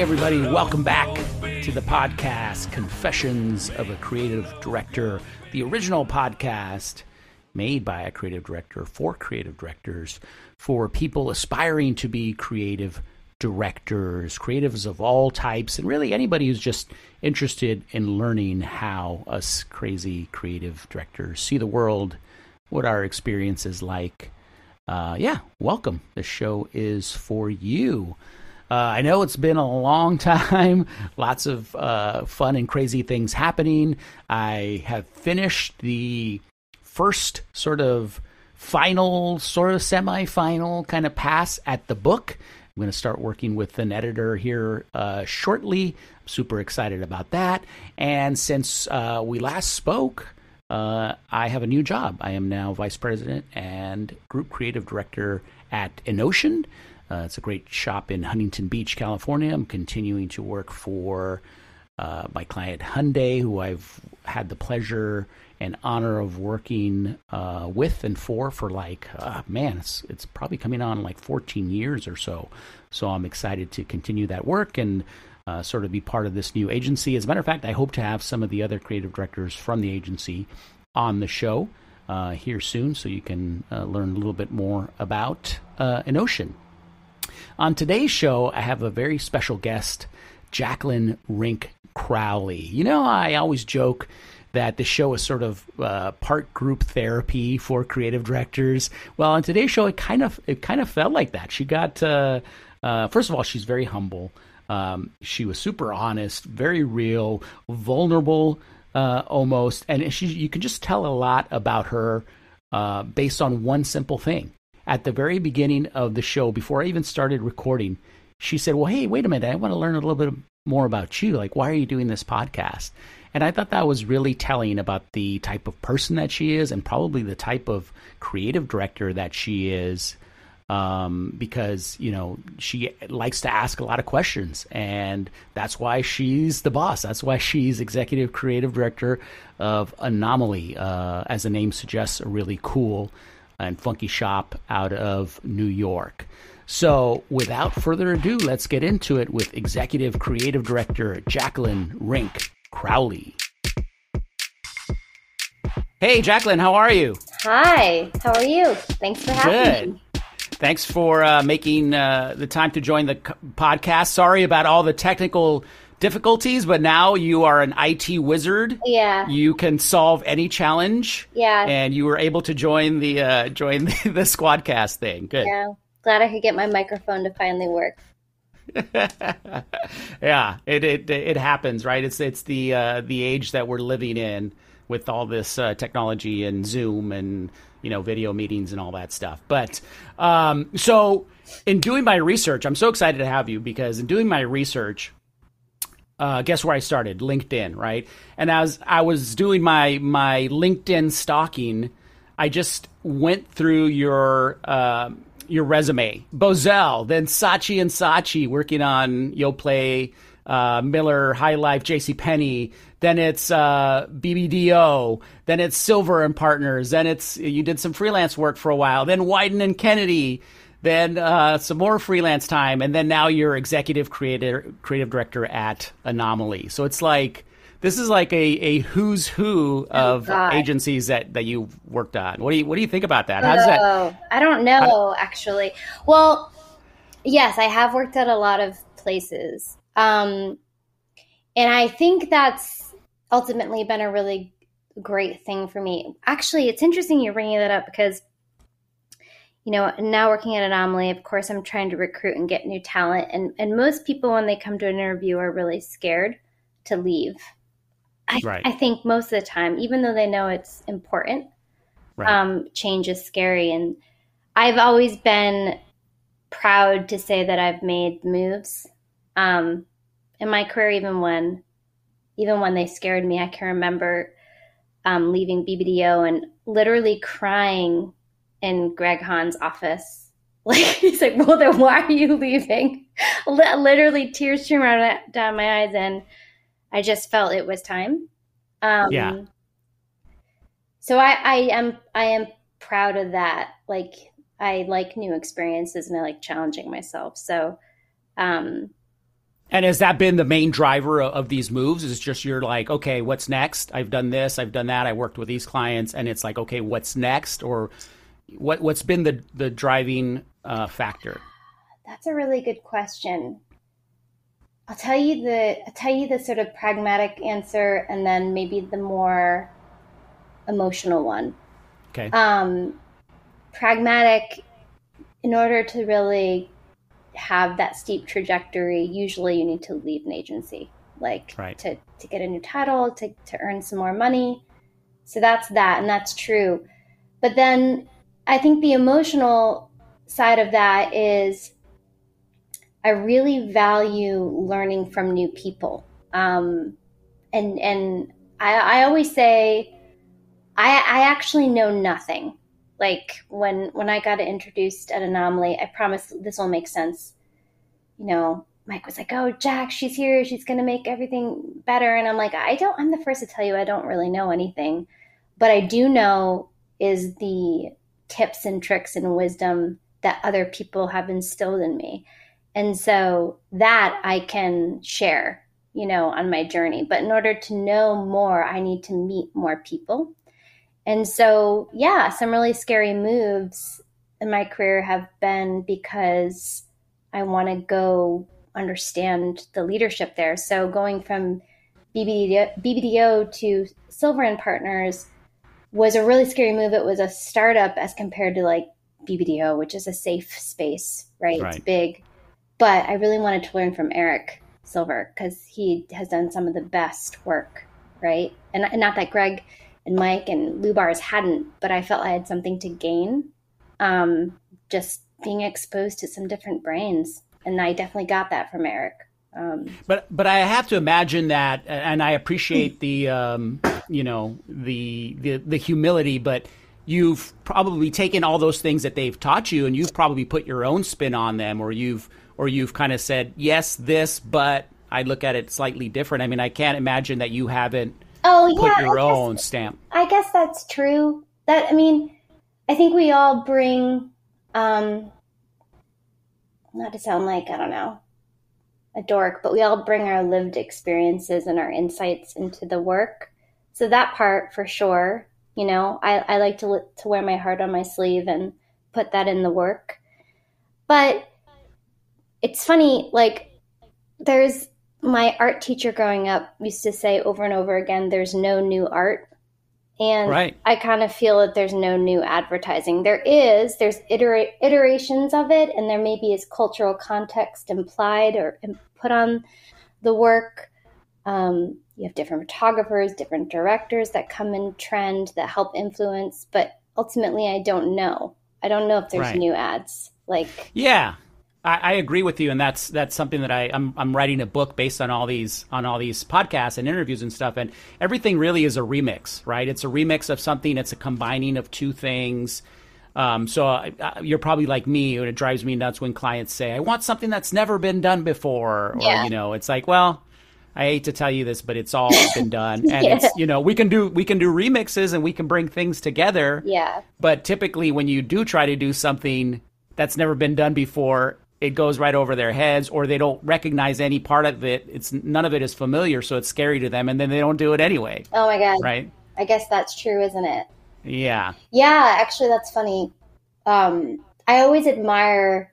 Everybody, welcome back to the podcast Confessions of a Creative Director, the original podcast made by a creative director for creative directors, for people aspiring to be creative directors, creatives of all types, and really anybody who's just interested in learning how us crazy creative directors see the world, what our experience is like. Uh, yeah, welcome. The show is for you. Uh, I know it's been a long time, lots of uh, fun and crazy things happening. I have finished the first sort of final, sort of semi final kind of pass at the book. I'm going to start working with an editor here uh, shortly. I'm super excited about that. And since uh, we last spoke, uh, I have a new job. I am now vice president and group creative director at Innocean. Uh, it's a great shop in Huntington Beach, California. I'm continuing to work for uh, my client Hyundai, who I've had the pleasure and honor of working uh, with and for for like uh, man, it's it's probably coming on like 14 years or so. So I'm excited to continue that work and uh, sort of be part of this new agency. As a matter of fact, I hope to have some of the other creative directors from the agency on the show uh, here soon, so you can learn a little bit more about uh, Innocean. On today's show, I have a very special guest, Jacqueline Rink Crowley. You know, I always joke that the show is sort of uh, part group therapy for creative directors. Well, on today's show, it kind of it kind of felt like that. She got uh, uh, first of all, she's very humble. Um, she was super honest, very real, vulnerable, uh, almost, and she you can just tell a lot about her uh, based on one simple thing. At the very beginning of the show, before I even started recording, she said, "Well, hey, wait a minute, I want to learn a little bit more about you. Like, why are you doing this podcast?" And I thought that was really telling about the type of person that she is and probably the type of creative director that she is. Um, because, you know, she likes to ask a lot of questions. And that's why she's the boss. That's why she's executive creative director of Anomaly, uh, as the name suggests, a really cool and funky shop out of New York. So, without further ado, let's get into it with executive creative director Jacqueline Rink Crowley. Hey, Jacqueline, how are you? Hi, how are you? Thanks for having Good. me. Thanks for uh, making uh, the time to join the podcast. Sorry about all the technical difficulties, but now you are an IT wizard. Yeah. You can solve any challenge. Yeah. And you were able to join the uh, join the, the Squadcast thing. Good. Yeah. Glad I could get my microphone to finally work. yeah, it, it it happens, right? It's it's the uh, the age that we're living in with all this uh, technology and Zoom and you know video meetings and all that stuff. But um, so in doing my research, I'm so excited to have you because in doing my research, uh, guess where I started? LinkedIn, right? And as I was doing my my LinkedIn stalking, I just went through your uh, your resume, Bozell, then Saatchi and Saatchi working on Yoplait, uh, Miller, High Life, J.C. Penney. Then it's uh, BBDO. Then it's Silver and Partners. Then it's you did some freelance work for a while. Then Wieden and Kennedy then uh, some more freelance time, and then now you're executive creative creative director at Anomaly. So it's like this is like a, a who's who of God. agencies that, that you worked on. What do you what do you think about that? How does that? Oh, I don't know actually. Well, yes, I have worked at a lot of places. Um, and I think that's ultimately been a really great thing for me. Actually, it's interesting you're bringing that up because you know, now working at Anomaly, of course, I'm trying to recruit and get new talent. And, and most people, when they come to an interview, are really scared to leave. I, Right. I think most of the time, even though they know it's important, Right. um, change is scary. And I've always been proud to say that I've made moves um, in my career, even when even when they scared me. I can remember um, leaving BBDO and literally crying in Greg Hahn's office. Like he's like, "Well, then why are you leaving?" Literally, tears streaming down my eyes, and I just felt it was time. Um, Yeah. So I, I am I am proud of that. Like I like new experiences and I like challenging myself. So um, And has that been the main driver of, of these moves? Is it just you're like, okay, what's next? I've done this, I've done that, I worked with these clients, and it's like, okay, what's next? Or what what's been the the driving uh, factor? That's a really good question. I'll tell you the I'll tell you the sort of pragmatic answer and then maybe the more emotional one. Okay, Um, pragmatic, in order to really have that steep trajectory, usually you need to leave an agency, like Right. to, to get a new title, to, to earn some more money. So that's that, and that's true. But then I think the emotional side of that is I really value learning from new people. Um, and and I, I always say I, I actually know nothing. Like when when I got introduced at Anomaly, I promise this will make sense. You know, Mike was like, "Oh, Jack, she's here. She's going to make everything better." And I'm like, "I don't. I'm the first to tell you, I don't really know anything, but I do know is the tips and tricks and wisdom that other people have instilled in me, and so that I can share." You know, on my journey. But in order to know more, I need to meet more people. And so, yeah, some really scary moves in my career have been because I want to go understand the leadership there. So, going from BBDO, BBDO to Silver and Partners was a really scary move. It was a startup as compared to like BBDO, which is a safe space, right? Right. It's big. But I really wanted to learn from Eric Silver because he has done some of the best work, right? And, and not that Greg and Mike and Lou Bars hadn't, but I felt I had something to gain. Um, just being exposed to some different brains, and I definitely got that from Eric. Um, but but I have to imagine that, and I appreciate the um, you know the, the the humility, but you've probably taken all those things that they've taught you, and you've probably put your own spin on them, or you've or you've kind of said yes, this, but I look at it slightly different. I mean, I can't imagine that you haven't oh put yeah, your I guess- own stamp. I guess that's true. That I mean, I think we all bring, um, not to sound like I don't know, a dork, but we all bring our lived experiences and our insights into the work. So that part for sure. You know, I, I like to to wear my heart on my sleeve and put that in the work. But it's funny, like there's my art teacher growing up used to say over and over again, there's no new art. And Right. I kind of feel that there's no new advertising. There is, there's itera- iterations of it, and there maybe is cultural context implied or put on the work. Um, you have different photographers, different directors that come in trend that help influence, but ultimately, I don't know. I don't know if there's Right. new ads. Like, Yeah, I, I agree with you, and that's that's something that I I'm I'm writing a book based on all these on all these podcasts and interviews and stuff, and everything really is a remix, right? It's a remix of something. It's a combining of two things. Um, so I, you're probably like me, and it drives me nuts when clients say, "I want something that's never been done before," or Yeah. you know, it's like, well. I hate to tell you this, but it's all been done, and Yeah. it's you know we can do we can do remixes and we can bring things together. yeah, But typically, when you do try to do something that's never been done before, it goes right over their heads, or they don't recognize any part of it. It's none of it is familiar, so it's scary to them, and then they don't do it anyway, oh my God. right? I guess that's true, isn't it? Yeah, Yeah, actually, that's funny. Um, I always admire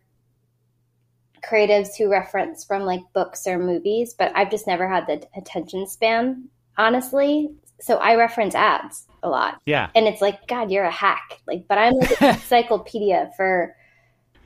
creatives who reference from like books or movies, but I've just never had the attention span, honestly, so I reference ads a lot. Yeah. And it's like, God, you're a hack. Like, but I'm like an encyclopedia for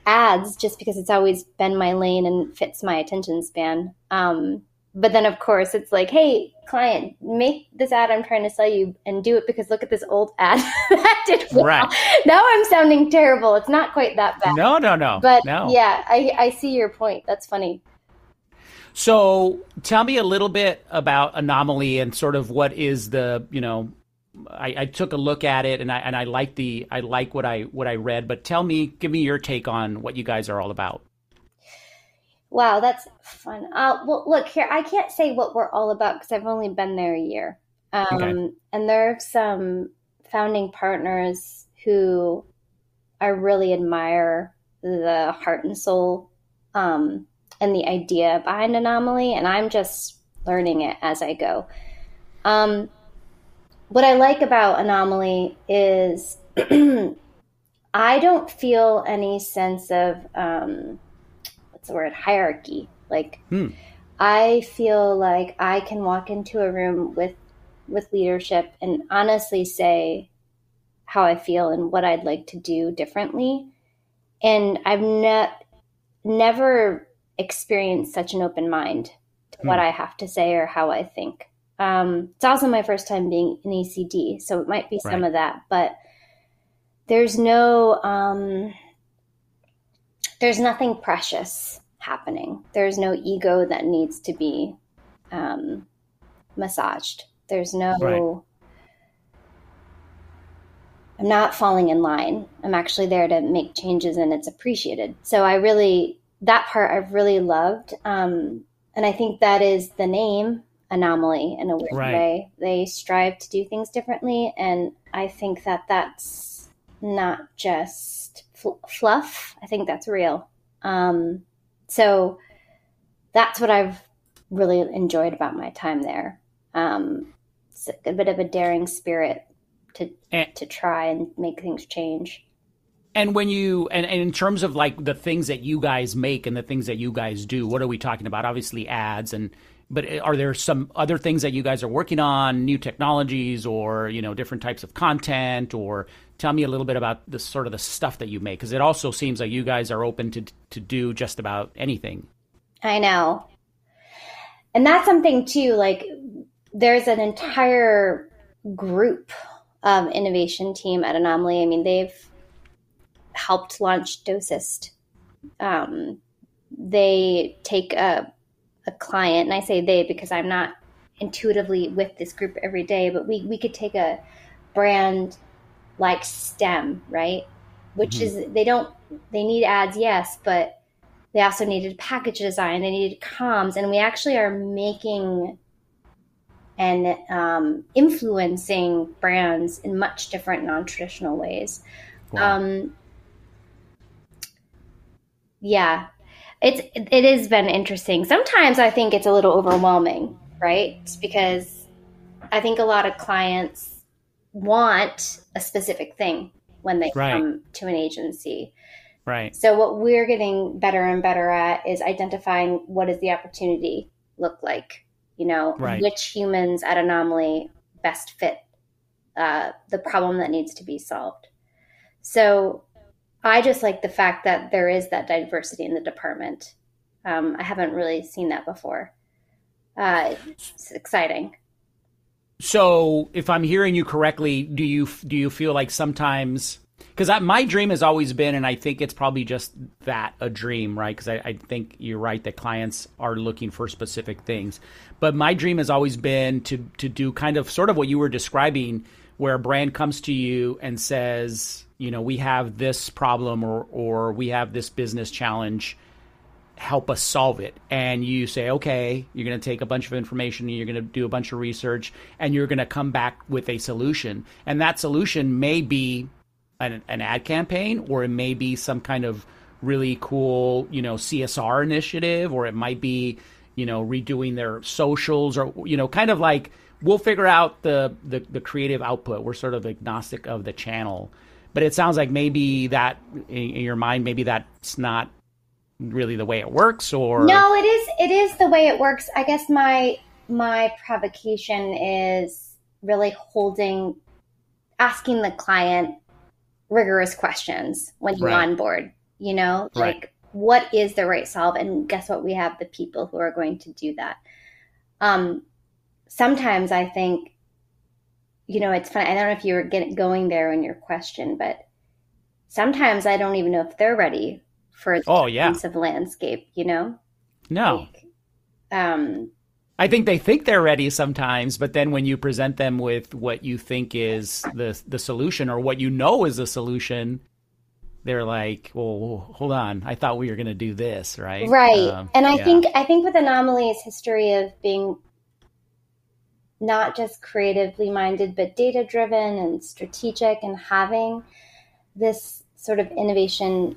ads just because it's always been my lane and fits my attention span. Um, but then of course it's like, hey, client, make this ad I'm trying to sell you and do it because look at this old ad that did well. Right. Now I'm sounding terrible. It's not quite that bad. No, no, no. But no. yeah, I, I see your point. That's funny. So tell me a little bit about Anomaly and sort of what is the, you know, I, I took a look at it and I and I like the I like what I what I read, but tell me, give me your take on what you guys are all about. Wow, that's fun. Uh, well, look here, I can't say what we're all about because I've only been there a year. Um, Okay. And there are some founding partners who I really admire the heart and soul um, and the idea behind Anomaly, and I'm just learning it as I go. Um, what I like about Anomaly is I don't feel any sense of um, what's the word hierarchy. Like Hmm. I feel like I can walk into a room with with leadership and honestly say how I feel and what I'd like to do differently. And I've ne- never experienced such an open mind to what I have to say or how I think. Um, it's also my first time being an ECD, so it might be some Right. of that, but there's no um, there's nothing precious happening. There's no ego that needs to be um, massaged. There's no. Right. I'm not falling in line. I'm actually there to make changes, and it's appreciated. So I really that part I've really loved, um, and I think that is the name anomaly in a weird Right. way. They strive to do things differently, and I think that that's not just fl- fluff. I think that's real. Um, so that's what I've really enjoyed about my time there. Um, it's a bit of a daring spirit to And- to try and make things change. And when you and, and in terms of like the things that you guys make and the things that you guys do, what are we talking about? Obviously ads and but are there some other things that you guys are working on, new technologies or, you know, different types of content or tell me a little bit about the sort of the stuff that you make because it also seems like you guys are open to to do just about anything. I know. And that's something too, like there's an entire group of innovation team at Anomaly. I mean, they've helped launch Dosist. Um, they take a, a client, and I say they because I'm not intuitively with this group every day, but we, we could take a brand like STEM, right? Which is, they don't, they need ads, yes, but they also needed package design, they needed comms, and we actually are making and um, influencing brands in much different non-traditional ways. Wow. Um, yeah, it's it has been interesting. Sometimes I think it's a little overwhelming, right? Because I think a lot of clients want a specific thing when they Right. come to an agency. right. So what we're getting better and better at is identifying what does the opportunity look like. You know, Right. which humans at Anomaly best fit uh, the problem that needs to be solved. So I just like the fact that there is that diversity in the department. Um, I haven't really seen that before. Uh, it's exciting. So, if I'm hearing you correctly, do you do you feel like sometimes because my dream has always been, and I think it's probably just that a dream, right? Because I, I think you're right that clients are looking for specific things, but my dream has always been to to do kind of sort of what you were describing, where a brand comes to you and says, you know, we have this problem or or we have this business challenge help us solve it. And you say, okay, you're going to take a bunch of information, you're going to do a bunch of research, and you're going to come back with a solution. And that solution may be an, an ad campaign, or it may be some kind of really cool, you know, CSR initiative, or it might be, you know, redoing their socials, or you know, kind of like we'll figure out the the, the creative output. We're sort of agnostic of the channel. But it sounds like maybe that in, in your mind, maybe that's not really the way it works or No, it is. It is the way it works. I guess my my provocation is really holding, asking the client rigorous questions when you Right. onboard. You know, Right. like what is the right solve? And guess what? We have the people who are going to do that. Um, sometimes I think, you know, it's funny I don't know if you were getting going there in your question, but sometimes I don't even know if they're ready for Oh, yeah. of landscape. You know, No. Like, um, I think they think they're ready sometimes, but then when you present them with what you think is the the solution or what you know is the solution, they're like, "Well, hold on. I thought we were going to do this, right?" right Um, and i yeah. think i think with anomalies history of being not just creatively minded but data driven and strategic and having this sort of innovation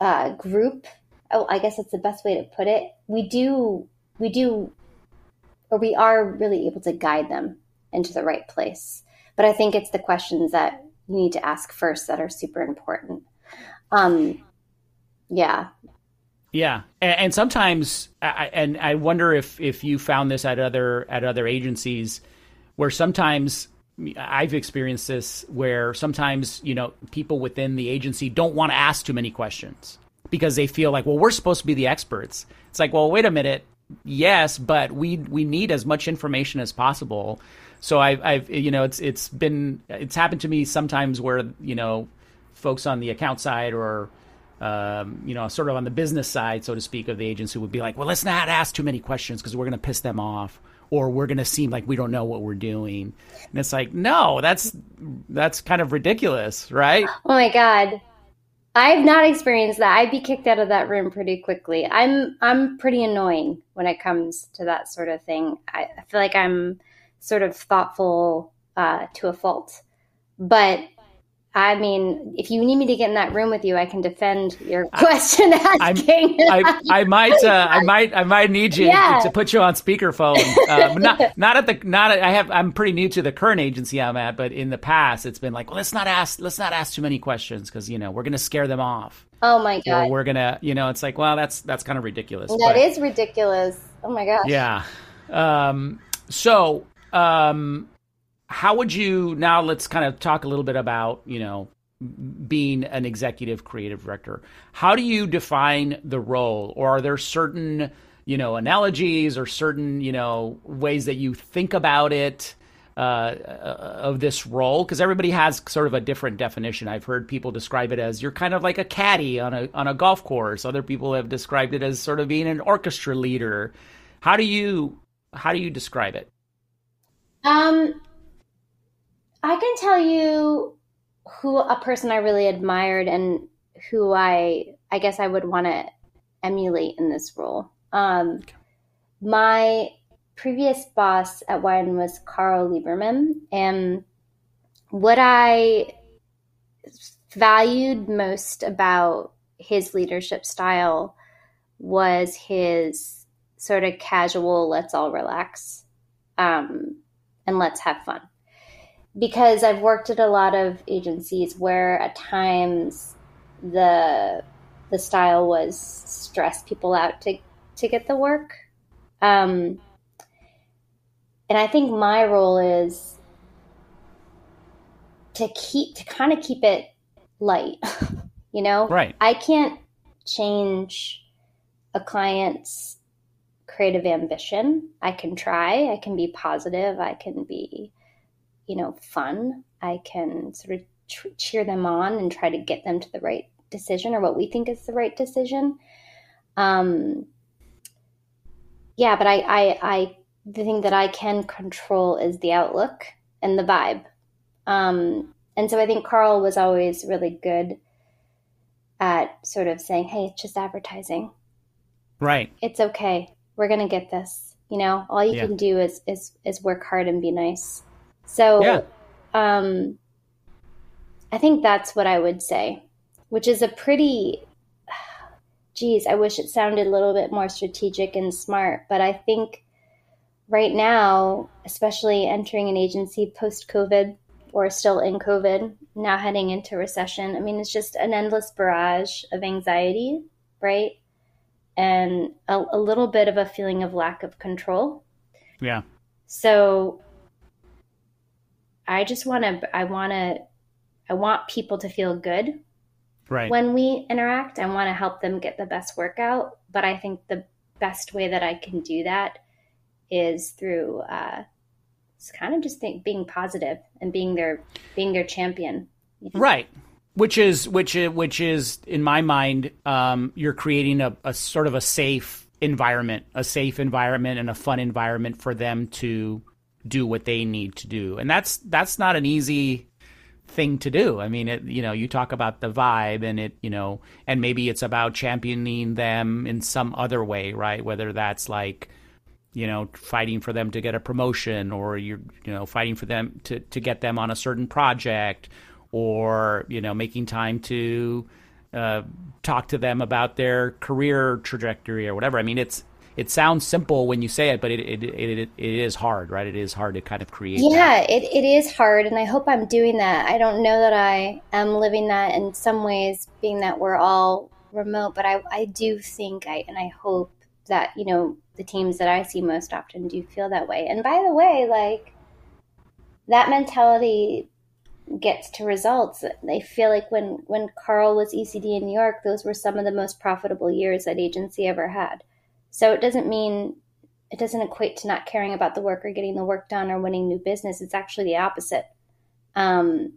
uh, group oh i guess that's the best way to put it. We do we do or we are really able to guide them into the right place. But i think it's the questions that you need to ask first that are super important. Um yeah. Yeah, and, and sometimes, I, and I wonder if if you found this at other at other agencies, where sometimes I've experienced this, where sometimes you know people within the agency don't want to ask too many questions because they feel like, well, we're supposed to be the experts. It's like, well, wait a minute, yes, but we we need as much information as possible. So I've, I've you know it's it's been it's happened to me sometimes where you know folks on the account side or um, you know, sort of on the business side, so to speak, of the agency would be like, well, let's not ask too many questions because we're going to piss them off, or we're going to seem like we don't know what we're doing. And it's like, no, that's that's kind of ridiculous, right? Oh my god. I've not experienced that. I'd be kicked out of that room pretty quickly. I'm I'm pretty annoying when it comes to that sort of thing. I, I feel like I'm sort of thoughtful uh, to a fault. But I mean, if you need me to get in that room with you, I can defend your question asking. I, I might uh, I might I might need you Yeah. to put you on speakerphone. Um, not not at the not at, I have I'm pretty new to the current agency I'm at, but in the past it's been like, well, let's not ask let's not ask too many questions because you know we're going to scare them off, oh my or god. we're gonna you know it's like, well, that's that's kind of ridiculous. That but- is ridiculous. Oh my gosh. Yeah. Um, so, um, how would you now? Let's kind of talk a little bit about you know being an executive creative director. How do you define the role, or are there certain you know analogies or certain you know ways that you think about it? Uh, of this role because everybody has sort of a different definition. I've heard people describe it as you're kind of like a caddy on a on a golf course. Other people have described it as sort of being an orchestra leader. How do you how do you describe it? Um, I can tell you who a person I really admired and who I I guess I would want to emulate in this role. Um, my previous boss at Wine was Karl Lieberman, and what I valued most about his leadership style was his sort of casual, let's all relax um, and let's have fun. Because I've worked at a lot of agencies where at times the the style was stress people out to to get the work. Um, and I think my role is to keep to kind of keep it light, you know? Right. I can't change a client's creative ambition. I can try, I can be positive, I can be, you know, fun. I can sort of ch- cheer them on and try to get them to the right decision or what we think is the right decision. Um, yeah, but I, I, I, the thing that I can control is the outlook and the vibe. Um, and so I think Karl was always really good at sort of saying, "Hey, it's just advertising. Right. It's okay. We're gonna get this. You know, all you Yeah. can do is is is work hard and be nice." So, Yeah. um, I think that's what I would say, which is a pretty. Geez, I wish it sounded a little bit more strategic and smart, but I think right now, especially entering an agency post COVID or still in COVID, now heading into recession, I mean, it's just an endless barrage of anxiety, right? And a, a little bit of a feeling of lack of control. Yeah. So I just want to, I want to, I want people to feel good Right. when we interact. I want to help them get the best workout. But I think the best way that I can do that is through, uh, it's kind of just think, being positive and being their, being their champion. Right. Which is which is which is in my mind, um, you're creating a, a sort of a safe environment, a safe environment and a fun environment for them to do what they need to do, and that's that's not an easy thing to do. I mean, it, you know, you talk about the vibe and it, you know, and maybe it's about championing them in some other way, right? Whether that's like, you know, fighting for them to get a promotion or you're, you know, fighting for them to, to get them on a certain project or, you know, making time to uh, talk to them about their career trajectory or whatever. I mean, it's, it sounds simple when you say it, but it, it, it, it is hard, right? It is hard to kind of create. that. Yeah, it, it is hard, and I hope I'm doing that. I don't know that I am living that in some ways, being that we're all remote, but I, I do think I and I hope that, you know, the teams that I see most often do feel that way. And by the way, like that mentality gets to results. I feel like when when Karl was ECD in New York, those were some of the most profitable years that agency ever had. So it doesn't mean it doesn't equate to not caring about the work or getting the work done or winning new business. It's actually the opposite. Um,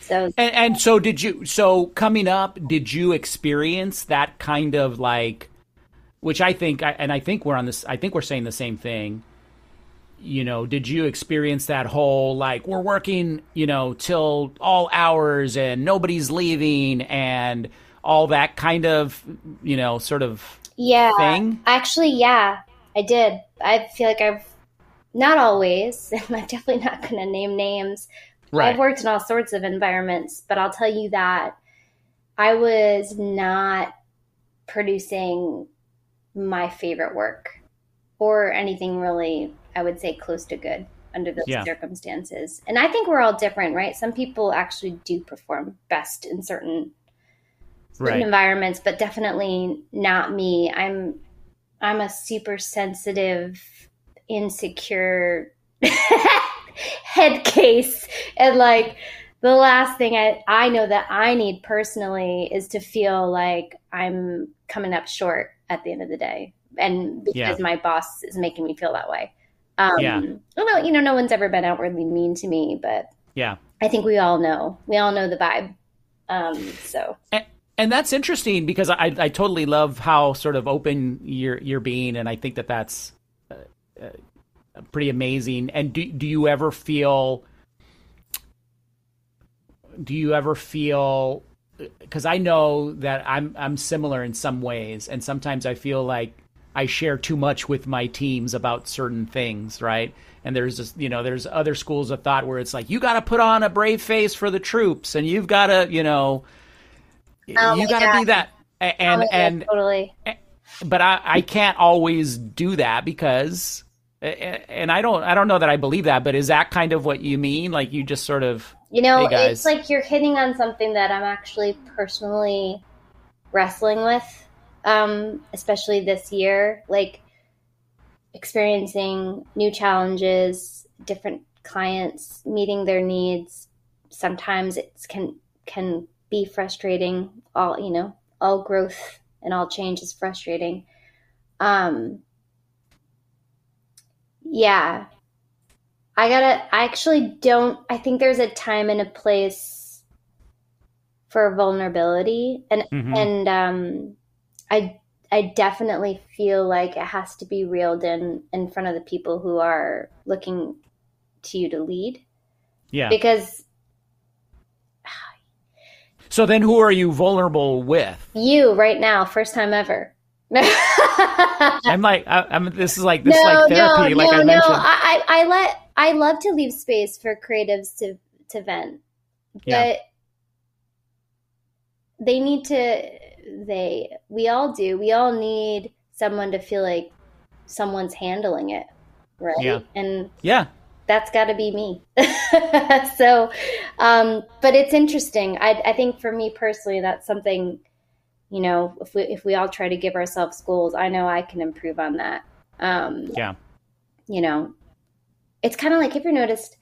so And, and so did you? So coming up, did you experience that kind of like, which I think, and I think we're on this. I think we're saying the same thing. You know, did you experience that whole like we're working, you know, till all hours and nobody's leaving and all that kind of, you know, sort of yeah, thing? actually, yeah, I did. I feel like I've not always. I'm definitely not going to name names. right? I've worked in all sorts of environments, but I'll tell you that I was not producing my favorite work or anything really, I would say, close to good under those Yeah. circumstances. And I think we're all different, right? Some people actually do perform best in certain certain Right. environments, but definitely not me. I'm I'm a super sensitive, insecure head case. And like the last thing I, I know that I need personally is to feel like I'm coming up short at the end of the day. And because Yeah. my boss is making me feel that way. Um, Yeah. Although, you know, no one's ever been outwardly mean to me, but Yeah. I think we all know. We all know the vibe. Um, so And, and that's interesting because I, I totally love how sort of open you're you're being, and I think that that's uh, uh, pretty amazing. And do do you ever feel? Do you ever feel? Because I know that I'm I'm similar in some ways, and sometimes I feel like I share too much with my teams about certain things, right? And there's just you know there's other schools of thought where it's like you got to put on a brave face for the troops, and you've got to you know Oh you got to do that and Oh, and totally. but I, I can't always do that because and I don't I don't know that I believe that but is that kind of what you mean like you just sort of You know, Hey, it's like you're hitting on something that I'm actually personally wrestling with, um, especially this year. Like experiencing new challenges, different clients, meeting their needs. Sometimes it can can be frustrating. All you know, all growth and all change is frustrating. Um, yeah, I gotta. I actually don't. I think there's a time and a place for vulnerability, and Mhm. and um, I I definitely feel like it has to be reeled in in front of the people who are looking to you to lead, yeah because so then who are you vulnerable with you right now, first time ever. I'm like I, I'm this is like this is no, like therapy no, like no, I no. mentioned I, I, I let I love to leave space for creatives to to vent, but Yeah. they need to. They we all do. We all need someone to feel like someone's handling it, right? Yeah. And yeah that's got to be me. so, um, but it's interesting. I, I think for me personally, that's something. You know, if we if we all try to give ourselves goals, I know I can improve on that. Um, yeah you know, it's kind of like if you noticed,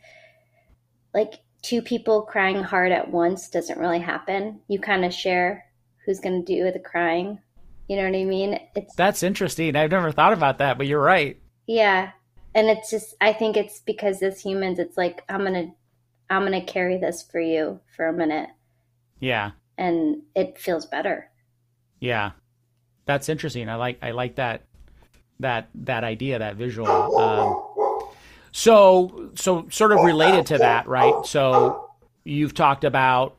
like two people crying hard at once doesn't really happen. You kind of share who's going to do the crying. You know what I mean? It's That's interesting. I've never thought about that, but you're right. yeah, and it's just I think it's because as humans, it's like I'm gonna I'm gonna carry this for you for a minute, Yeah. and it feels better. Yeah. That's interesting. I like I like that that that idea, that visual. Um, so so sort of related to that, right? So you've talked about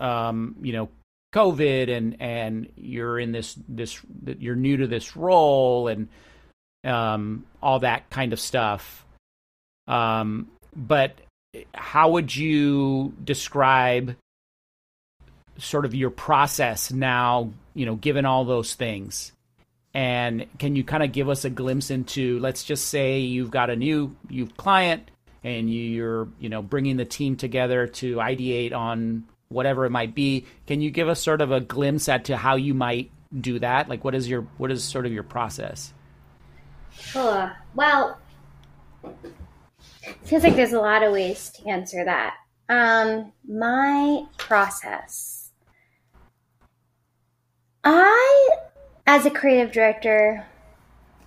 um, you know, COVID and and you're in this this you're new to this role and um all that kind of stuff. Um but how would you describe sort of your process now, you know, given all those things? And can you kind of give us a glimpse into, let's just say you've got a new you client and you're, you know, bringing the team together to ideate on whatever it might be. Can you give us sort of a glimpse at to how you might do that? Like, what is your what is sort of your process? Oh, well, feels like there's a lot of ways to answer that. Um, my process. I, as a creative director,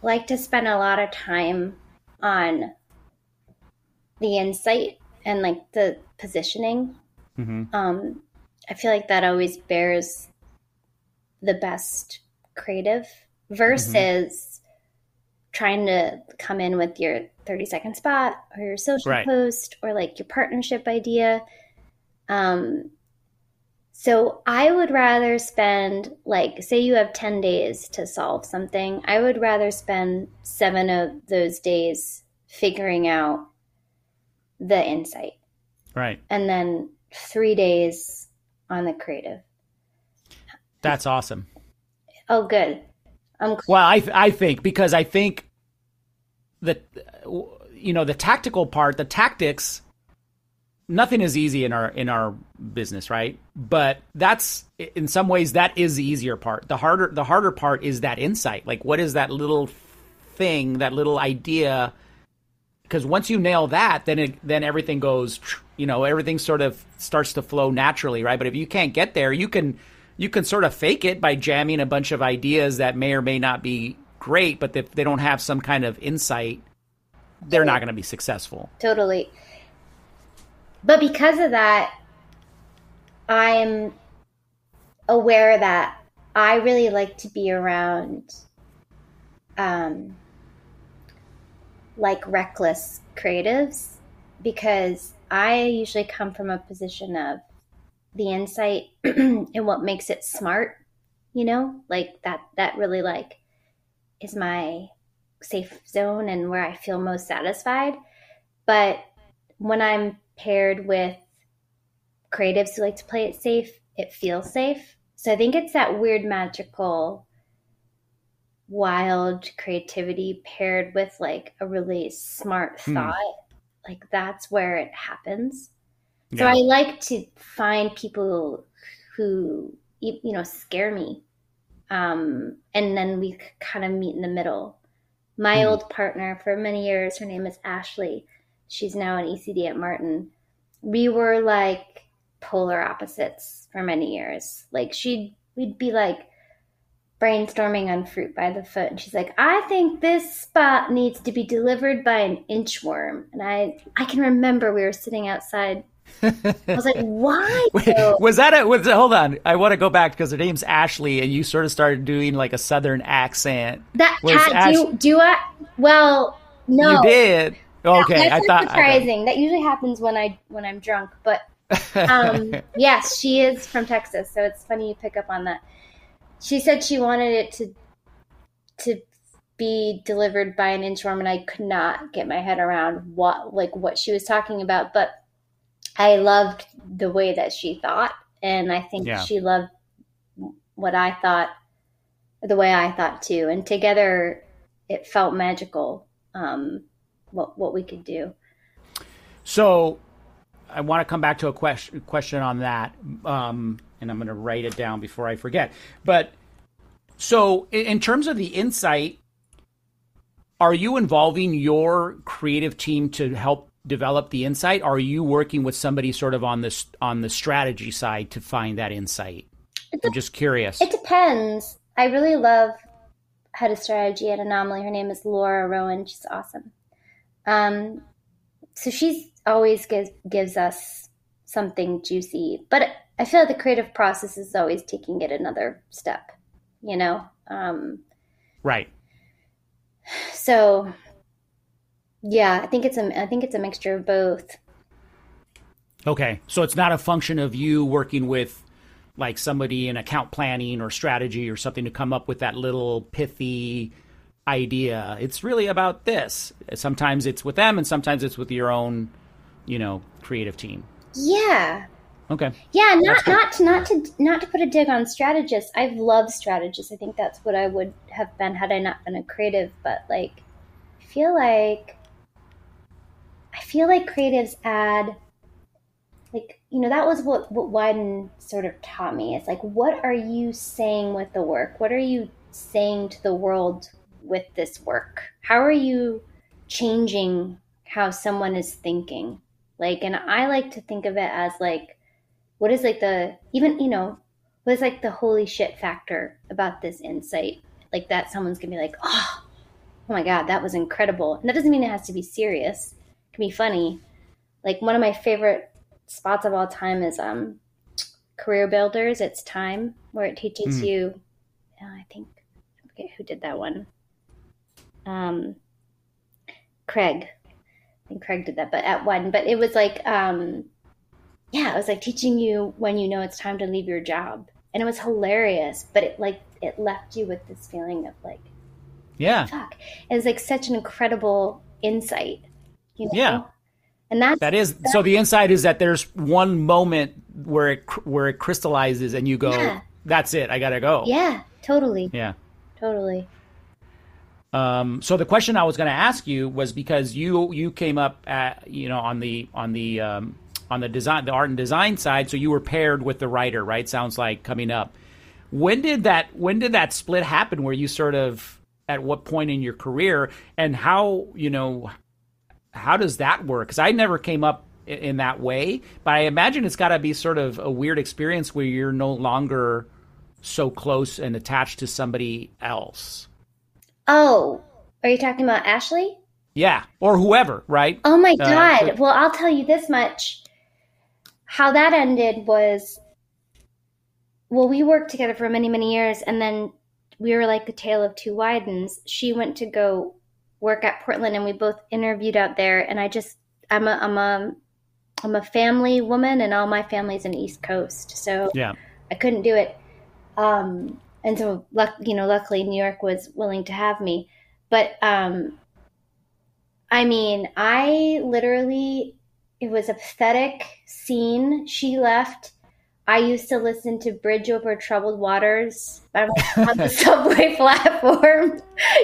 like to spend a lot of time on the insight and like the positioning. Mm-hmm. Um, I feel like that always bears the best creative versus trying to come in with your 30 second spot or your social Right. post or like your partnership idea. Um, so I would rather spend like say you have 10 days to solve something. I would rather spend 7 of those days figuring out the insight Right. and then 3 days on the creative. That's awesome. Oh good. Well, I I think because I think that you know the tactical part, the tactics. Nothing is easy in our in our business, right? But that's in some ways that is the easier part. The harder the harder part is that insight. Like, what is that little thing, that little idea? Because once you nail that, then it, then everything goes. You know, everything sort of starts to flow naturally, right? But if you can't get there, you can you can sort of fake it by jamming a bunch of ideas that may or may not be great, but if they don't have some kind of insight, they're not going to be successful. Totally. But because of that, I'm aware that I really like to be around um, like reckless creatives because I usually come from a position of the insight and what makes it smart, you know, like that that really like is my safe zone and where I feel most satisfied. But when I'm paired with creatives who like to play it safe, it feels safe. So I think it's that weird magical wild creativity paired with like a really smart Hmm. thought. Like that's where it happens. So I like to find people who you you know scare me, um, and then we kind of meet in the middle. My Hmm. old partner for many years, her name is Ashley. She's now an ECD at Martin. We were like polar opposites for many years. Like she'd we'd be like brainstorming on fruit by the foot and she's like i think this spot needs to be delivered by an inchworm and i i can remember we were sitting outside i was like why Wait, was that a was hold on? I want to go back because her name's Ashley, and you sort of started doing like a southern accent. that was cat Ash- do, do i well no You did. Okay, that's I thought. I surprising that usually happens when i when i'm drunk but um, yes, she is from Texas, so it's funny you pick up on that. She said she wanted it to to be delivered by an inchworm, and I could not get my head around what like what she was talking about. But I loved the way that she thought, and I think Yeah. she loved what I thought, the way I thought too. And together, it felt magical. Um, what what we could do. So, I want to come back to a question question on that, um, and I'm going to write it down before I forget. But so, in, in terms of the insight, are you involving your creative team to help develop the insight? Or are you working with somebody sort of on this on the strategy side to find that insight? I'm just curious. It depends. I really love head of strategy at Anomaly. Her name is Laura Rowan. She's awesome. Um, so she's always gives gives us something juicy, but I feel like the creative process is always taking it another step. You know, um, right. so yeah, I think it's a I think it's a mixture of both. Okay. So it's not a function of you working with like somebody in account planning or strategy or something to come up with that little pithy idea. It's really about this. Sometimes it's with them and sometimes it's with your own, you know, creative team. Yeah, Okay. Yeah, not not to not to not to put a dig on strategists. I've loved strategists. I think that's what I would have been had I not been a creative. But like, I feel like I feel like creatives add like you know that was what what Wieden sort of taught me. It's like, what are you saying with the work? What are you saying to the world with this work? How are you changing how someone is thinking? Like, and I like to think of it as like what is like the even you know what is like the holy shit factor about this insight like that someone's gonna be like oh oh my god that was incredible and that doesn't mean it has to be serious can be funny like one of my favorite spots of all time is um CareerBuilder's it's time where it teaches Mhm. you uh, i think i forget who did that one um craig i think craig did that but at one but it was like um yeah, it was like teaching you when you know it's time to leave your job. And it was hilarious, but it like it left you with this feeling of like, Yeah. fuck. It was like such an incredible insight. You know? Yeah. And that's That is so the insight is that there's one moment where it where it crystallizes and you go, Yeah. that's it. I got to go. yeah, totally. Yeah. Totally. Um, so the question I was going to ask you was because you you came up at you know on the on the um, on the design the art and design side, so you were paired with the writer, right? Sounds like coming up. When did that when did that split happen? Where you sort of at what point in your career and how you know how does that work? Because I never came up in that way, but I imagine it's got to be sort of a weird experience where you're no longer so close and attached to somebody else. Oh, are you talking about Ashley? Yeah, or whoever, right? Oh my Uh, god. so- well, I'll tell you this much. How that ended was well, we worked together for many, many years and then we were like the tale of two Wiedens. She went to go work at Portland and we both interviewed out there and I just I'm a I'm a I'm a family woman and all my family's in East Coast. So Yeah, I couldn't do it. Um, and so, luck, you know, luckily New York was willing to have me. But um, I mean, I literally, it was a pathetic scene. She left. I used to listen to Bridge Over Troubled Waters on the subway platform,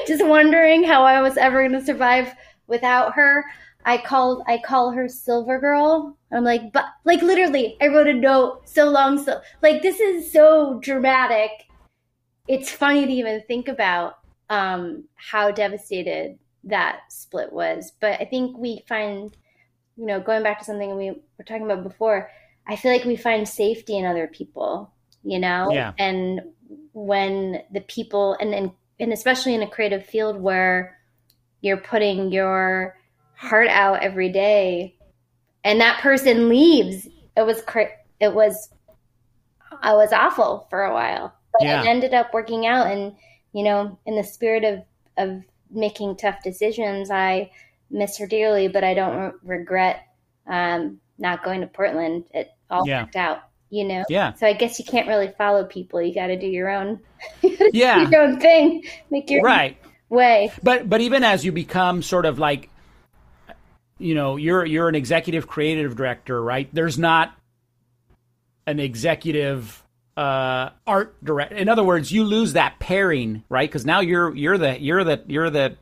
just wondering how I was ever going to survive without her. I called I call her Silver Girl. I'm like, but like literally, I wrote a note so long, so like this is so dramatic. It's funny to even think about um, how devastated that split was. But I think we find, you know, going back to something we were talking about before, I feel like we find safety in other people, you know, Yeah. and when the people and and and especially in a creative field where you're putting your heart out every day and that person leaves it was it was i was awful for a while but Yeah. it ended up working out and you know in the spirit of of making tough decisions i miss her dearly but i don't re- regret um not going to portland it all Yeah. worked out you know yeah, so i guess you can't really follow people you got to do your own you Yeah. your own thing make your right. way But but even as you become sort of like, you know, you're you're an executive creative director, right? There's not an executive uh, art direct. In other words, you lose that pairing, right? Because now you're you're the you're the you're the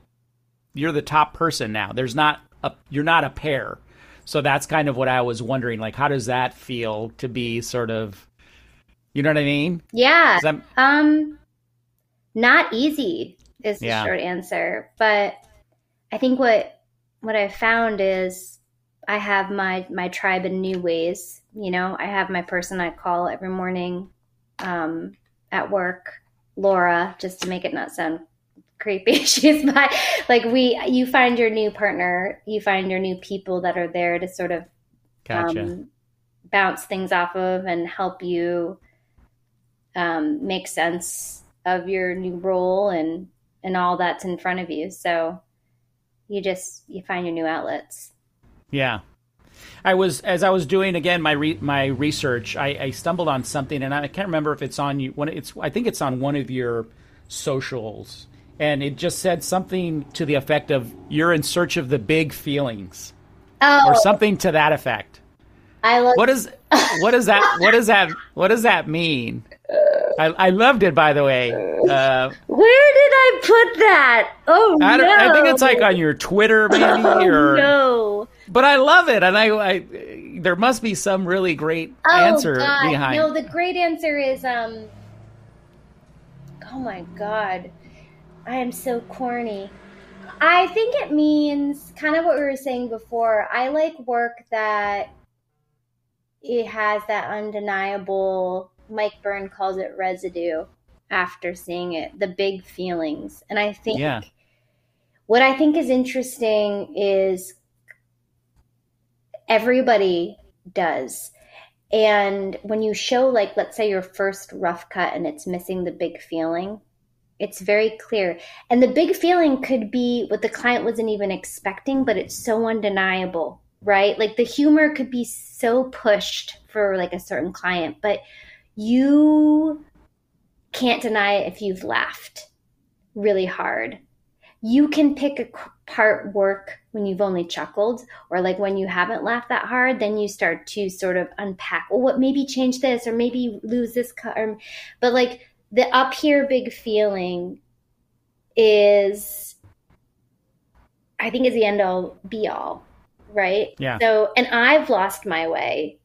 you're the top person now. There's not a you're not a pair. So that's kind of what I was wondering. Like, how does that feel to be sort of, you know what I mean? Yeah. Um, not easy is the Yeah. short answer, but I think what what I've found is I have my my tribe in new ways. You know, I have my person I call every morning um, at work, Laura, just to make it not sound creepy. She's my like we. You find your new partner. You find your new people that are there to sort of Gotcha. um, bounce things off of and help you um, make sense of your new role and and all that's in front of you. So you just you find your new outlets. Yeah. I was as I was doing again my re, my research. I, I stumbled on something, and I can't remember if it's on you. When it's, I think it's on one of your socials, and it just said something to the effect of "You're in search of the big feelings," Oh, or something to that effect. I love. What is what does that what does that what does that mean? I, I loved it, by the way. Uh, Where did I put that? Oh I, don't, no! I think it's like on your Twitter, maybe, Oh, or no. but I love it, and I, I there must be some really great Oh, answer God. behind. No, the great answer is um. Oh my God, I am so corny. I think it means kind of what we were saying before. I like work that it has that undeniable. Mike Byrne calls it residue after seeing it, the big feelings, and I think Yeah. what I think is interesting is everybody does. And when you show, like, let's say your first rough cut and it's missing the big feeling, it's very clear. And the big feeling could be what the client wasn't even expecting, but it's so undeniable, right? Like the humor could be so pushed for like a certain client, but you can't deny it if you've laughed really hard. You can pick a c- part work when you've only chuckled, or like when you haven't laughed that hard, then you start to sort of unpack, well, what maybe change this, or maybe lose this. Or, but like the up here big feeling is, I think, is the end all be all, right? Yeah. So, and I've lost my way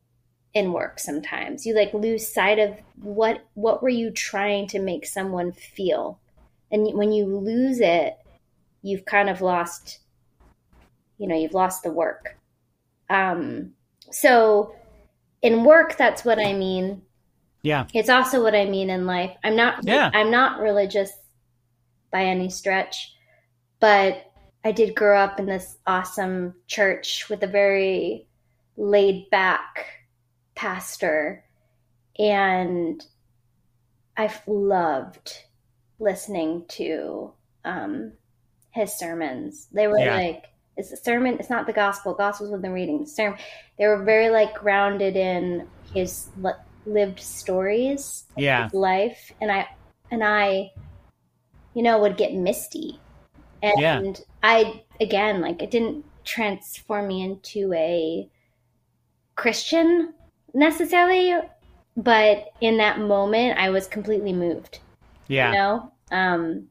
in work sometimes. You like lose sight of what what were you trying to make someone feel, and when you lose it, you've kind of lost. You know, you've lost the work. Um, so, in work, that's what I mean. Yeah, It's also what I mean in life. I'm not Yeah. I'm not religious by any stretch, but I did grow up in this awesome church with a very laid back pastor and I've loved listening to um, his sermons. They were Yeah. like it's a sermon. It's not the gospel. Gospel's what they're reading. The sermon. They were very like grounded in his lived stories of Yeah. life, and I and I, you know, would get misty, and Yeah. I again like it didn't transform me into a Christian necessarily, but in that moment, I was completely moved. yeah, You know, um,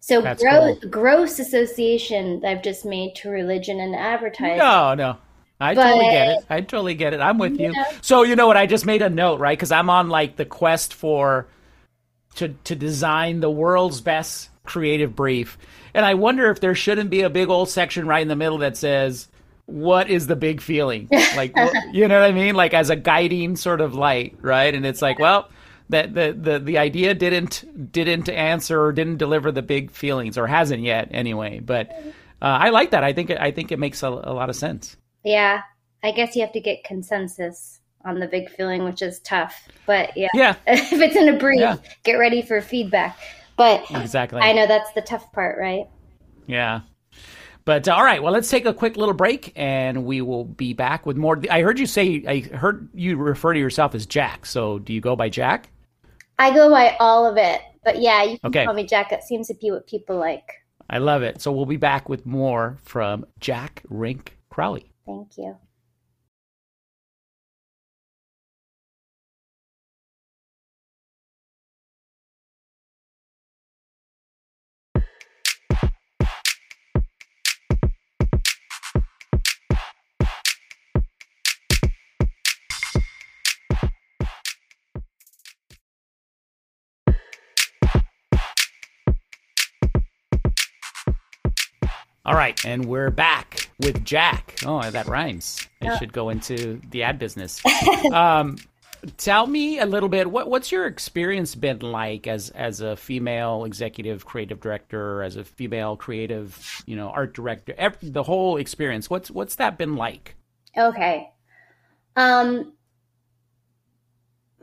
so That's gross, cool. gross association that I've just made to religion and advertising. No, no. I But- totally get it. I totally get it. I'm with you. Yeah. So you know what? I just made a note, right? Because I'm on like the quest for to to design the world's best creative brief, and I wonder if there shouldn't be a big old section right in the middle that says, "What is the big feeling?" Like, you know what I mean? Like as a guiding sort of light, right? And it's like, well. That the, the the idea didn't didn't answer or didn't deliver the big feelings or hasn't yet anyway but uh, I like that I think it, I think it makes a, a lot of sense Yeah, I guess you have to get consensus on the big feeling, which is tough. But yeah, yeah if it's in a brief, Yeah. get ready for feedback. But Exactly. I know that's the tough part, right? Yeah. But uh, all right, well, let's take a quick little break, and we will be back with more. I heard you say, I heard you refer to yourself as Jack. So, do you go by Jack? I go by all of it, but yeah, you can Okay. call me Jack. That seems to be what people like. I love it. So, we'll be back with more from Jack Rink Crowley. Thank you. All right, and we're back with Jack. Oh, that rhymes. I Yeah. should go into the ad business. um, tell me a little bit. What, what's your experience been like as as a female executive creative director, as a female creative, you know, art director? Ev- the whole experience. What's what's that been like? Okay. Um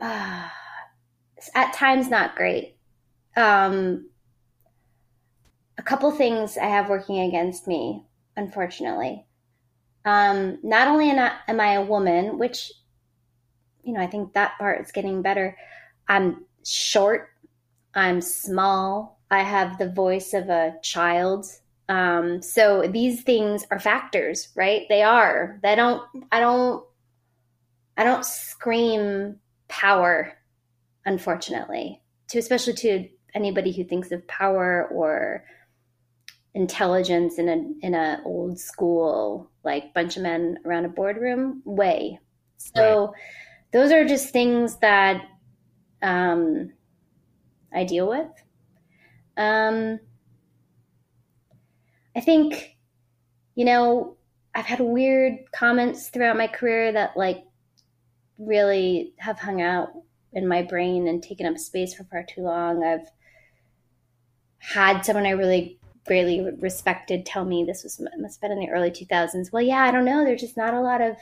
at times not great. Um a couple things I have working against me, unfortunately. Um not only am I, a woman, which you know, I think that part is getting better. I'm short, I'm small, I have the voice of a child. Um, so these things are factors, right? They are. They don't. I don't. I don't scream power, unfortunately. To especially to anybody who thinks of power or intelligence in a in a old school like bunch of men around a boardroom way. So those are just things that um, I deal with. Um, I think, you know, I've had weird comments throughout my career that like really have hung out in my brain and taken up space for far too long. I've had someone I really greatly respected tell me this was must have been in the early 2000s. Well, yeah, I don't know. There's just not a lot of,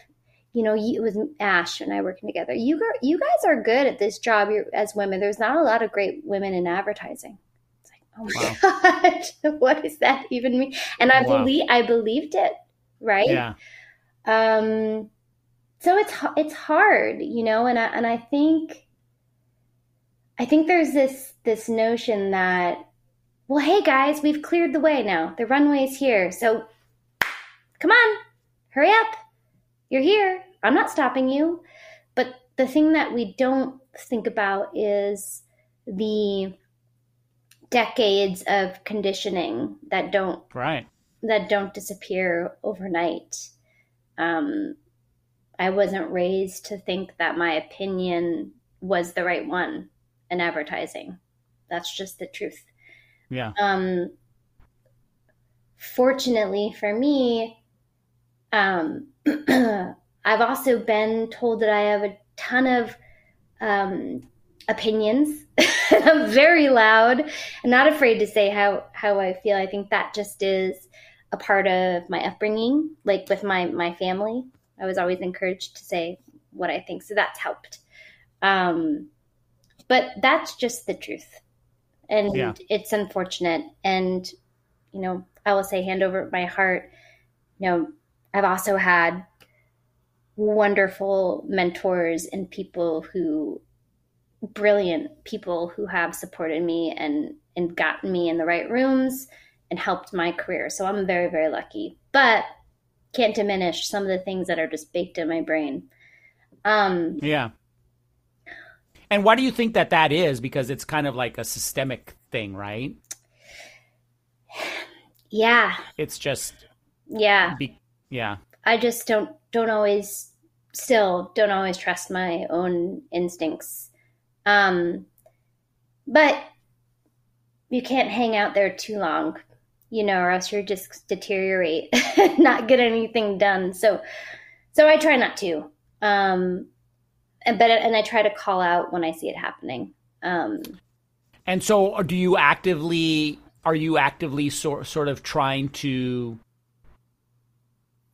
you know, it was Ash and I working together. You you guys are good at this job you're, as women. There's not a lot of great women in advertising. It's like, oh my god, what does that even mean? And I Wow. believe I believed it, right? Yeah, um so it's it's hard you know and i and i think i think there's this this notion that well hey guys we've cleared the way now the runway's here so come on hurry up you're here i'm not stopping you but the thing that we don't think about is the decades of conditioning that don't right. that don't disappear overnight. Um, I wasn't raised to think that my opinion was the right one in advertising. That's just the truth. Yeah, Um, fortunately for me, um, I've also been told that I have a ton of um, opinions. I'm very loud. I'm not afraid to say how how I feel. I think that just is a part of my upbringing. Like with my my family, I was always encouraged to say what I think, so that's helped. Um, but that's just the truth, and Yeah. it's unfortunate. And you know, I will say, hand over my heart. You know, I've also had wonderful mentors and people who brilliant people who have supported me and and gotten me in the right rooms and helped my career. So I'm very very lucky. But can't diminish some of the things that are just baked in my brain. Um yeah. And why do you think that that is? Because it's kind of like a systemic thing, right? yeah, It's just, yeah. be, yeah, I just don't don't always still don't always trust my own instincts. Um but you can't hang out there too long, you know, or else you're just deteriorate, not get anything done. So so I try not to. Um and but and I try to call out when I see it happening. Um And so, uh, do you actively are you actively sort sort of trying to?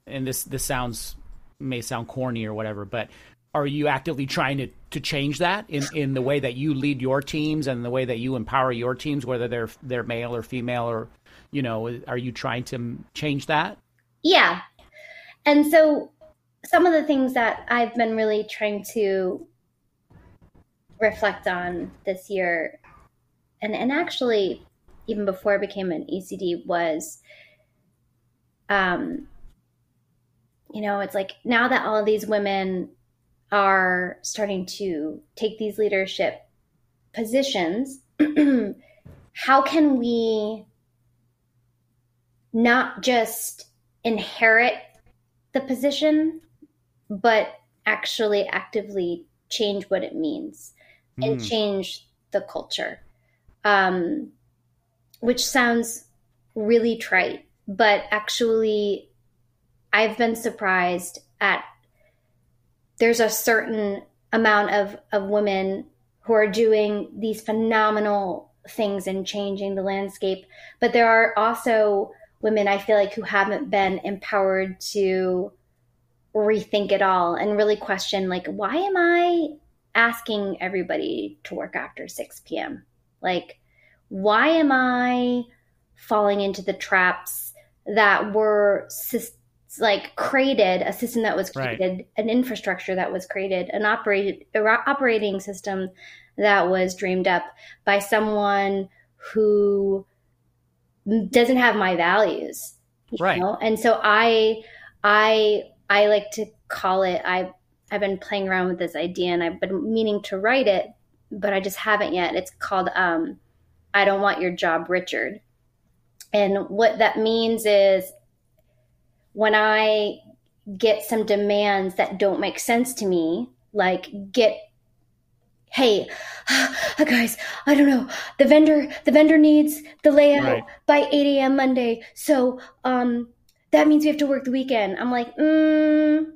And this this sounds may sound corny or whatever, but are you actively trying to to change that in in the way that you lead your teams and the way that you empower your teams, whether they're they're male or female or you know, are you trying to change that? Yeah. And so some of the things that I've been really trying to reflect on this year, and, and actually even before I became an ECD, was um, you know, it's like now that all of these women are starting to take these leadership positions, how can we not just inherit the position, but actually actively change what it means and Mm. change the culture. Um, which sounds really trite, but actually, I've been surprised at there's a certain amount of, of women who are doing these phenomenal things and changing the landscape. But there are also women I feel like who haven't been empowered to rethink it all and really question like, why am I asking everybody to work after 6 p.m.? Like, why am I falling into the traps that were like created a system that was created, right. an infrastructure that was created, an operated operating system that was dreamed up by someone who doesn't have my values, right? Know? And so I, I, I like to call it. I I've been playing around with this idea, and I've been meaning to write it, but I just haven't yet. It's called um, "I Don't Want Your Job, Richard." And what that means is when I get some demands that don't make sense to me, like get hey guys i don't know the vendor the vendor needs the layout right. by 8 a.m monday so um that means we have to work the weekend i'm like mm,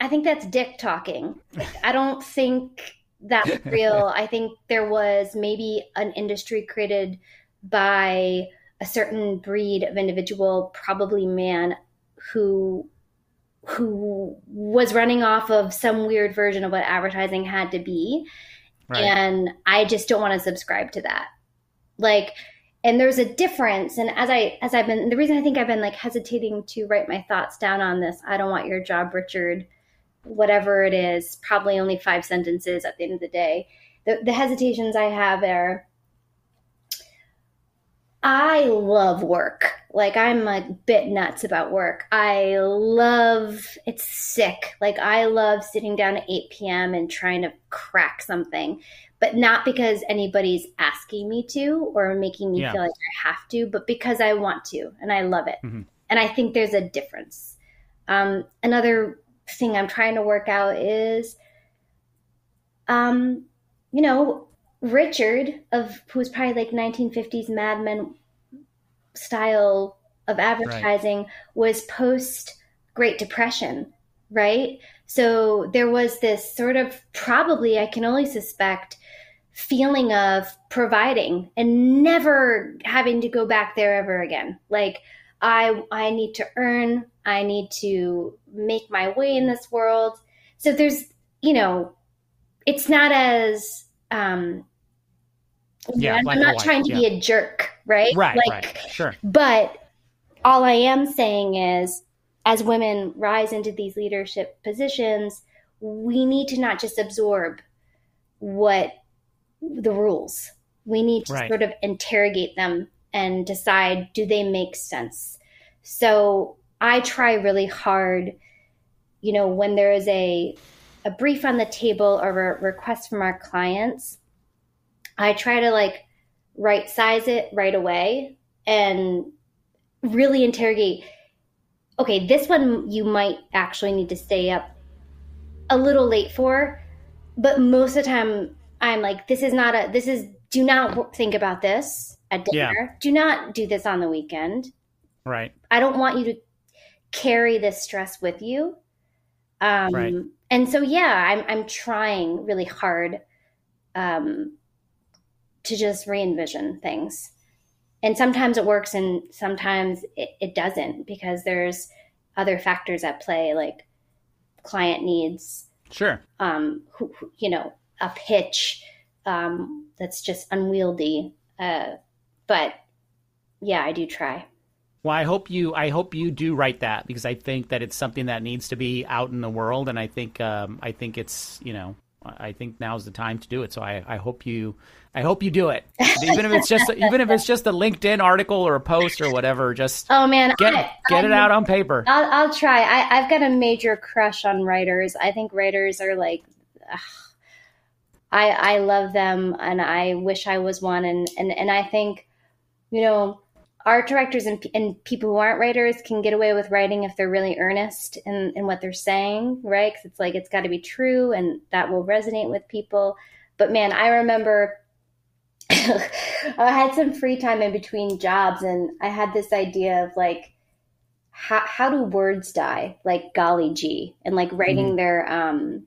i think that's dick talking like, i don't think that's real i think there was maybe an industry created by a certain breed of individual probably man who who was running off of some weird version of what advertising had to be. Right. And I just don't want to subscribe to that. Like and there's a difference and as I as I've been the reason I think I've been like hesitating to write my thoughts down on this I don't want your job Richard whatever it is probably only five sentences at the end of the day. The the hesitations I have are I love work. Like I'm a bit nuts about work. I love it's sick. Like I love sitting down at 8 p.m. and trying to crack something, but not because anybody's asking me to or making me yeah. feel like I have to, but because I want to and I love it. Mm-hmm. And I think there's a difference. Um, another thing I'm trying to work out is, um, you know, Richard of who's probably like 1950s Mad Men style of advertising right. was post Great Depression, right? So there was this sort of probably I can only suspect feeling of providing and never having to go back there ever again. Like I I need to earn, I need to make my way in this world. So there's, you know, it's not as um yeah, I'm not trying to yeah. be a jerk, right? Right, like, right, sure. But all I am saying is, as women rise into these leadership positions, we need to not just absorb what the rules. We need to right. sort of interrogate them and decide do they make sense. So I try really hard, you know, when there is a a brief on the table or a request from our clients I try to like right size it right away and really interrogate okay, this one you might actually need to stay up a little late for, but most of the time I'm like, this is not a, this is, do not think about this at dinner. Yeah. Do not do this on the weekend. Right. I don't want you to carry this stress with you. Um, right. And so, yeah, I'm, I'm trying really hard um, to just re envision things. And sometimes it works and sometimes it, it doesn't because there's other factors at play like client needs. Sure. Um, who, who, you know, a pitch um, that's just unwieldy. Uh, but yeah, I do try. Well, I hope you I hope you do write that because I think that it's something that needs to be out in the world, and I think um, I think it's you know I think now's the time to do it. So I, I hope you I hope you do it. Even if it's just even if it's just a LinkedIn article or a post or whatever, just oh man, get I, get I, it out on paper. I'll, I'll try. I, I've got a major crush on writers. I think writers are like, ugh, I I love them, and I wish I was one. And and and I think, you know, art directors and, and people who aren't writers can get away with writing if they're really earnest in, in what they're saying, right? Because it's like it's got to be true, and that will resonate with people. But man, I remember I had some free time in between jobs, and I had this idea of like, how, how do words die? Like golly gee, and like writing Mm-hmm. their um,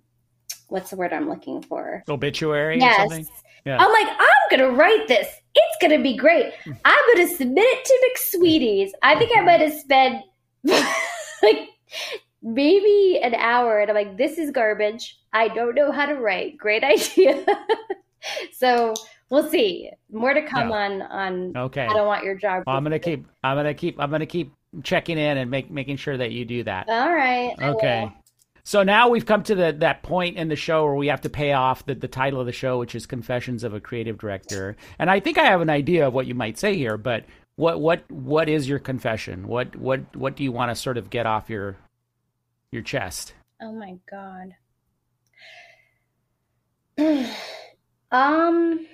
what's the word I'm looking for? Obituary or Yes. something? Yeah. I'm like, I'm gonna write this. It's gonna be great. I'm gonna submit it to McSweeney's. I think I might have spent like maybe an hour, and I'm like, this is garbage. I don't know how to write. Great idea. so we'll see. More to come Yeah. on on. Okay. I don't want your job. Well, I'm gonna keep. I'm gonna keep. I'm gonna keep checking in and make making sure that you do that. All right. Okay. So now we've come to the that point in the show where we have to pay off the, the title of the show, which is Confessions of a Creative Director. And I think I have an idea of what you might say here, but what what what is your confession? What what what do you want to sort of get off your your chest? Oh my god. um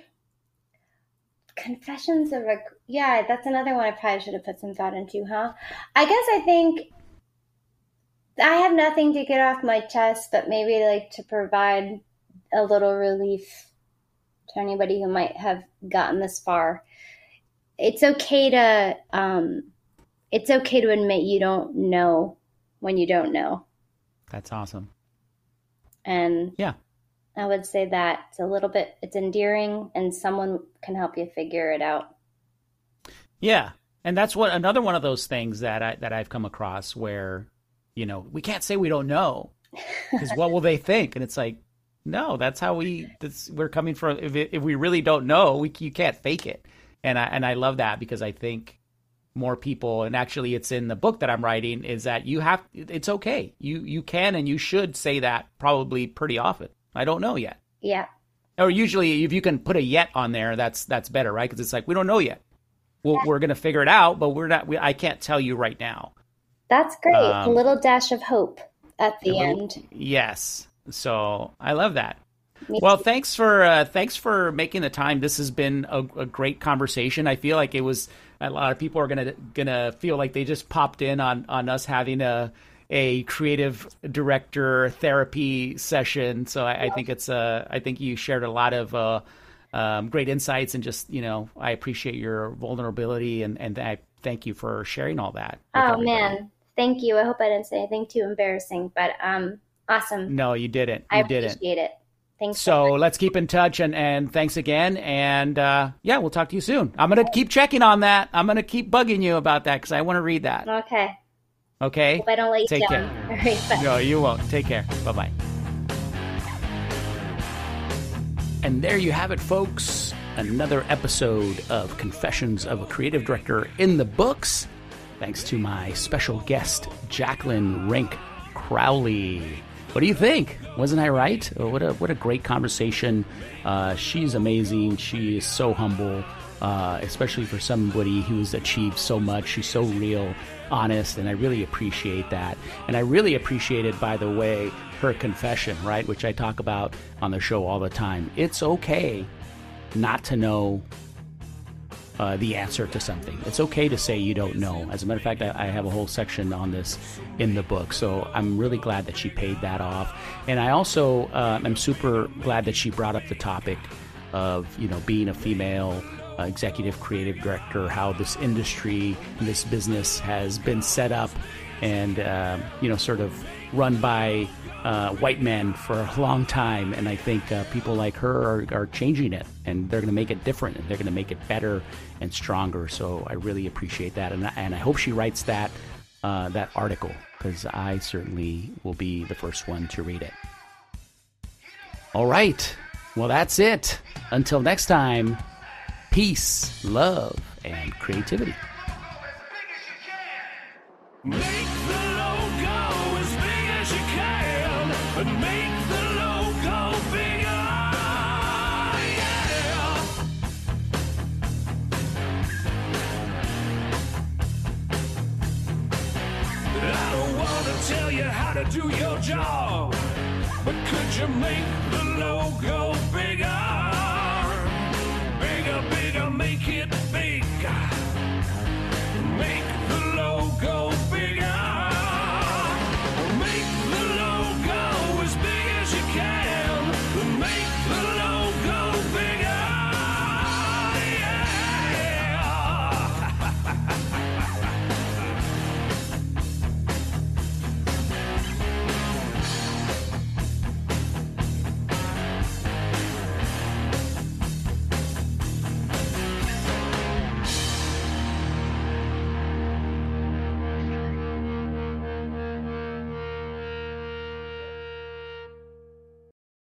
Confessions of a Yeah, that's another one I probably should have put some thought into, huh? I guess I think I have nothing to get off my chest, but maybe like to provide a little relief to anybody who might have gotten this far. It's okay to um it's okay to admit you don't know when you don't know. That's awesome. And Yeah. I would say that it's a little bit it's endearing and someone can help you figure it out. Yeah, and that's what another one of those things that I that I've come across where, you know, we can't say we don't know because what will they think? And it's like, no, that's how we. That's we're coming from. If it, if we really don't know, we you can't fake it. And I and I love that because I think more people and actually it's in the book that I'm writing is that you have it's okay. You you can and you should say that probably pretty often. I don't know yet. Yeah. Or usually, if you can put a yet on there, that's that's better, right? Because it's like we don't know yet. Well, we're gonna figure it out, but we're not. We, I can't tell you right now. That's great. a Um, little dash of hope at the end. Yes. So I love that. Me Well, too. thanks for uh, thanks for making the time. This has been a, a great conversation. I feel like it was a lot of people are gonna gonna feel like they just popped in on on us having a a creative director therapy session. So I, I think it's uh I think you shared a lot of uh, um, great insights and just you know I appreciate your vulnerability and and I thank you for sharing all that. Oh everybody. man. Thank you. I hope I didn't say anything too embarrassing, but um awesome. No, you didn't. I You didn't. appreciate it. Thanks So let's keep in touch and, and thanks again. And uh, yeah, we'll talk to you soon. I'm going to keep checking on that. I'm going to keep bugging you about that because I want to read that. Okay. Okay? Hope I don't let you Take down. care. All right, bye. No, you won't. Take care. Bye bye. And there you have it, folks. Another episode of Confessions of a Creative Director in the books. Thanks to my special guest, Jacqueline Rink Crowley. What do you think? Wasn't I right? Oh, what a what a great conversation. Uh, she's amazing. She is so humble, uh, especially for somebody who's achieved so much. She's so real, honest, and I really appreciate that. And I really appreciated, by the way, her confession, right, which I talk about on the show all the time. It's okay not to know uh, the answer to something. It's okay to say you don't know. As a matter of fact, I, I have a whole section on this in the book. So I'm really glad that she paid that off. And I also uh, am super glad that she brought up the topic of, you know, being a female uh, executive creative director, how this industry, this business has been set up and, uh, you know, sort of run by uh, white men for a long time, and I think uh, people like her are, are changing it, and they're going to make it different, and they're going to make it better and stronger. So I really appreciate that, and I, and I hope she writes that uh, that article because I certainly will be the first one to read it. All right, well that's it. Until next time, peace, love, and creativity.